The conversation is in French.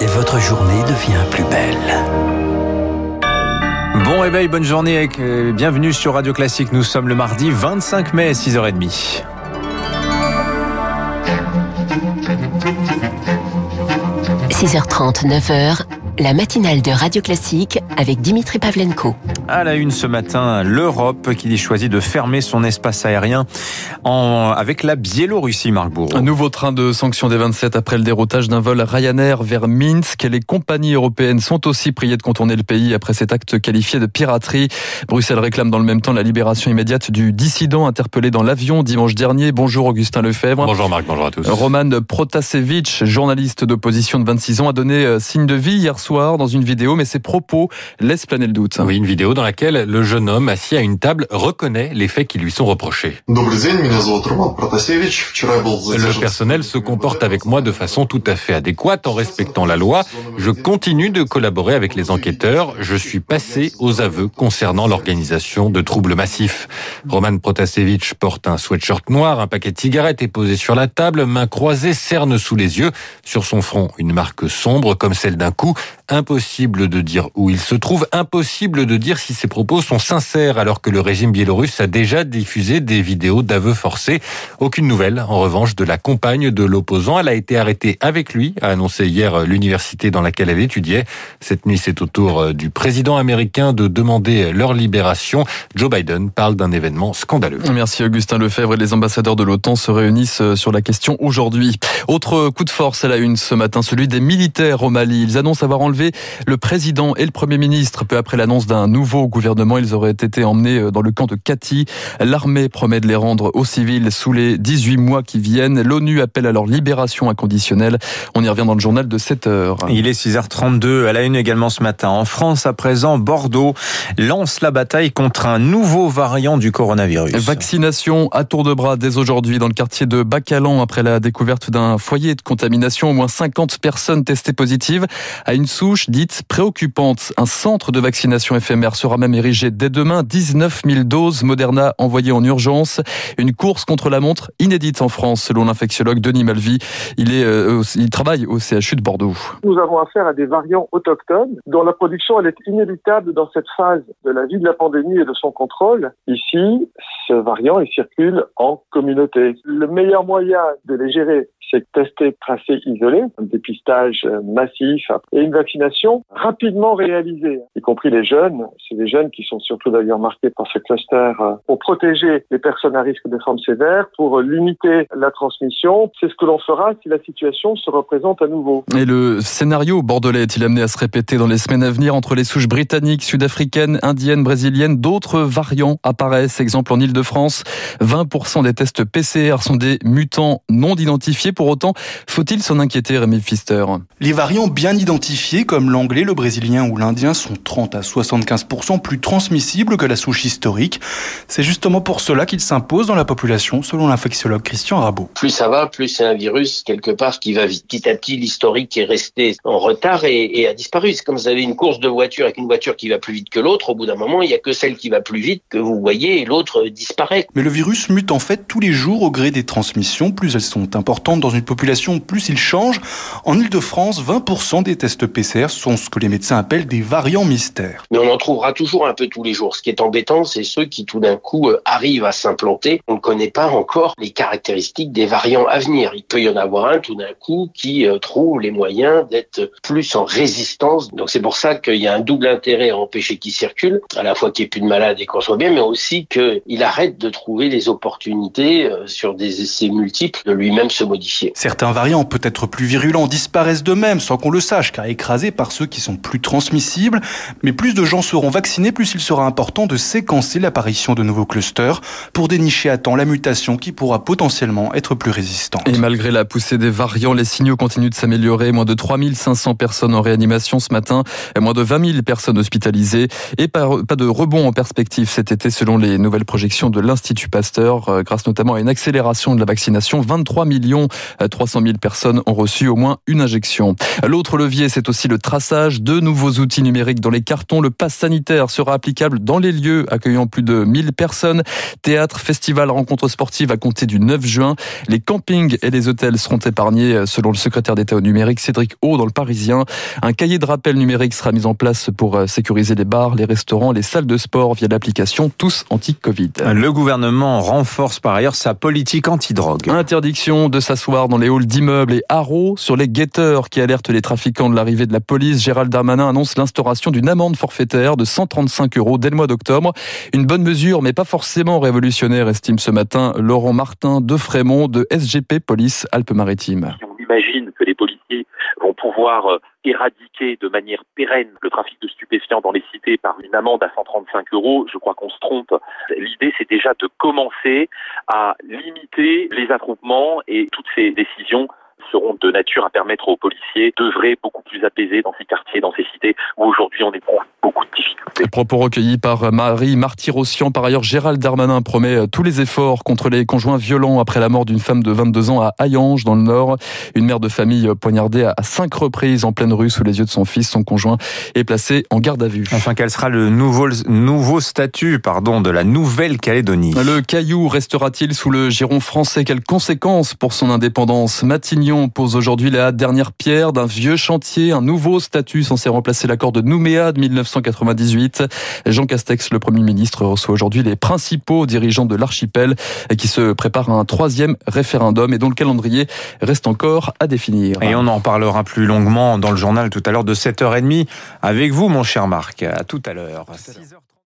et votre journée devient plus belle. Bon réveil, bonne journée et bienvenue sur Radio Classique. Nous sommes le mardi 25 mai, 6h30. 6h30, 9h, la matinale de Radio Classique avec Dimitri Pavlenko. À la une ce matin, l'Europe qui choisit de fermer son espace aérien en, avec la Biélorussie, Marc Bourreau. Un nouveau train de sanctions des 27 après le déroutage d'un vol Ryanair vers Minsk. Les compagnies européennes sont aussi priées de contourner le pays après cet acte qualifié de piraterie. Bruxelles réclame dans le même temps la libération immédiate du dissident interpellé dans l'avion dimanche dernier. Bonjour Augustin Lefebvre. Bonjour Marc, bonjour à tous. Roman Protasevich, journaliste d'opposition de 26 ans, a donné euh, signe de vie hier soir dans une vidéo, mais ses propos laissent planer le doute. Oui, une vidéo dans laquelle le jeune homme assis à une table reconnaît les faits qui lui sont reprochés. Le personnel se comporte avec moi de façon tout à fait adéquate en respectant la loi. Je continue de collaborer avec les enquêteurs. Je suis passé aux aveux concernant l'organisation de troubles massifs. Roman Protasevich porte un sweatshirt noir, un paquet de cigarettes est posé sur la table, main croisée, cerne sous les yeux. Sur son front, une marque sombre comme celle d'un coup. Impossible de dire où il se trouve, impossible de dire si ses propos sont sincères alors que le régime biélorusse a déjà diffusé des vidéos d'aveux forcés. Aucune nouvelle, en revanche, de la compagne de l'opposant. Elle a été arrêtée avec lui, a annoncé hier l'université dans laquelle elle étudiait. Cette nuit, c'est au tour du président américain de demander leur libération. Joe Biden parle d'un événement scandaleux. Merci Augustin Lefebvre et les ambassadeurs de l'OTAN se réunissent sur la question aujourd'hui. Autre coup de force à la une ce matin, celui des militaires au Mali. Ils annoncent avoir enlevé le président et le Premier ministre. Peu après l'annonce d'un nouveau gouvernement, ils auraient été emmenés euh, dans le camp de Kati. L'armée promet de les rendre aux civils sous les 18 mois qui viennent. L'ONU appelle à leur libération inconditionnelle. On y revient dans le journal de 7 heures. Il est 6h32 à la une également ce matin. En France, à présent, Bordeaux lance la bataille contre un nouveau variant du coronavirus. Vaccination à tour de bras dès aujourd'hui dans le quartier de Bacalan après la découverte d'un foyer de contamination. Au moins 50 personnes testées positives à une souche dite préoccupante. Un centre de vaccination éphémère sera même érigé dès demain. 19 000 doses Moderna envoyées en urgence. Une course contre la montre inédite en France, selon l'infectiologue Denis Malvy. Il, euh, il travaille au CHU de Bordeaux. Nous avons affaire à des variants autochtones dont la production elle est inéluctable dans cette phase de la vie de la pandémie et de son contrôle. Ici, ce variant circule en communauté. Le meilleur moyen de les gérer, c'est tester, tracer, isoler, un dépistage massif et une vaccination rapidement réalisée, y compris les jeunes. C'est des jeunes qui sont surtout d'ailleurs marqués par ce cluster euh, pour protéger les personnes à risque de formes sévères, pour limiter la transmission. C'est ce que l'on fera si la situation se représente à nouveau. Et le scénario bordelais est-il amené à se répéter dans les semaines à venir entre les souches britanniques, sud-africaines, indiennes, brésiliennes D'autres variants apparaissent. Exemple en Ile-de-France, 20% des tests PCR sont des mutants non identifiés. Pour autant, faut-il s'en inquiéter, Rémi Pfister? Les variants bien identifiés, comme l'anglais, le brésilien ou l'indien, sont 30 à 75% plus transmissibles que la souche historique. C'est justement pour cela qu'ils s'imposent dans la population, selon l'infectiologue Christian Rabot. Plus ça va, plus c'est un virus quelque part qui va vite. Petit à petit, l'historique est resté en retard et, et a disparu. C'est comme vous avez une course de voiture avec une voiture qui va plus vite que l'autre. Au bout d'un moment, il n'y a que celle qui va plus vite que vous voyez et l'autre disparaît. Mais le virus mute en fait tous les jours au gré des transmissions. Plus elles sont importantes dans une population, plus il change. En Ile-de-France, 20% des tests PCR sont ce que les médecins appellent des variants mystères. Mais on en trouvera toujours un peu tous les jours. Ce qui est embêtant, c'est ceux qui tout d'un coup euh, arrivent à s'implanter. On ne connaît pas encore les caractéristiques des variants à venir. Il peut y en avoir un tout d'un coup qui euh, trouve les moyens d'être plus en résistance. Donc c'est pour ça qu'il y a un double intérêt à empêcher qu'il circule, à la fois qu'il n'y ait plus de malades et qu'on soit bien, mais aussi qu'il arrête de trouver les opportunités euh, sur des essais multiples de lui-même se modifier. Certains variants, peut-être plus virulents, disparaissent d'eux-mêmes sans qu'on le sache, car écrasés par ceux qui sont plus transmissibles. Mais plus de gens seront plus il sera important de séquencer l'apparition de nouveaux clusters pour dénicher à temps la mutation qui pourra potentiellement être plus résistante. Et malgré la poussée des variants, les signaux continuent de s'améliorer. Moins de 3500 personnes en réanimation ce matin, moins de 20 000 personnes hospitalisées et pas de rebond en perspective cet été selon les nouvelles projections de l'Institut Pasteur, euh, grâce notamment à une accélération de la vaccination. 23 millions 300 000 personnes ont reçu au moins une injection. L'autre levier, c'est aussi le traçage de nouveaux outils numériques dans les cartons. Le pass sanitaire sanitaire sera applicable dans les lieux accueillant plus de 1000 personnes. Théâtre, festival, rencontres sportives à compter du 9 juin. Les campings et les hôtels seront épargnés selon le secrétaire d'État au numérique Cédric O dans le Parisien. Un cahier de rappel numérique sera mis en place pour euh, sécuriser les bars, les restaurants, les salles de sport via l'application Tous Anti-Covid. Le gouvernement renforce par ailleurs sa politique anti-drogue. Interdiction de s'asseoir dans les halls d'immeubles et haros sur les guetteurs qui alertent les trafiquants de l'arrivée de la police. Gérald Darmanin annonce l'instauration d'une amende forfaitaire de 135 euros dès le mois d'octobre. Une bonne mesure, mais pas forcément révolutionnaire, estime ce matin Laurent Martin de Frémont de SGP Police Alpes-Maritimes. On imagine que les policiers vont pouvoir euh, éradiquer de manière pérenne le trafic de stupéfiants dans les cités par une amende à 135 euros, je crois qu'on se trompe. L'idée, c'est déjà de commencer à limiter les attroupements et toutes ces décisions seront de nature à permettre aux policiers d'œuvrer beaucoup plus apaisés dans ces quartiers, dans ces cités où aujourd'hui on éprouve beaucoup de difficultés. Propos recueillis par Marie Martyrossian. Par ailleurs, Gérald Darmanin promet euh, tous les efforts contre les conjoints violents après la mort d'une femme de 22 ans à Hayange, dans le Nord. Une mère de famille poignardée à cinq reprises en pleine rue sous les yeux de son fils. Son conjoint est placé en garde à vue. Enfin, quel sera le nouveau, nouveau statut pardon, de la Nouvelle-Calédonie? Le caillou restera-t-il sous le giron français? Quelles conséquences pour son indépendance? Matignon pose aujourd'hui la dernière pierre d'un vieux chantier, un nouveau statut censé remplacer l'accord de Nouméa de 1998. Jean Castex, le Premier ministre, reçoit aujourd'hui les principaux dirigeants de l'archipel qui se préparent à un troisième référendum et dont le calendrier reste encore à définir. Et on en parlera plus longuement dans le journal tout à l'heure de 7h30 avec vous, mon cher Marc. À tout à l'heure.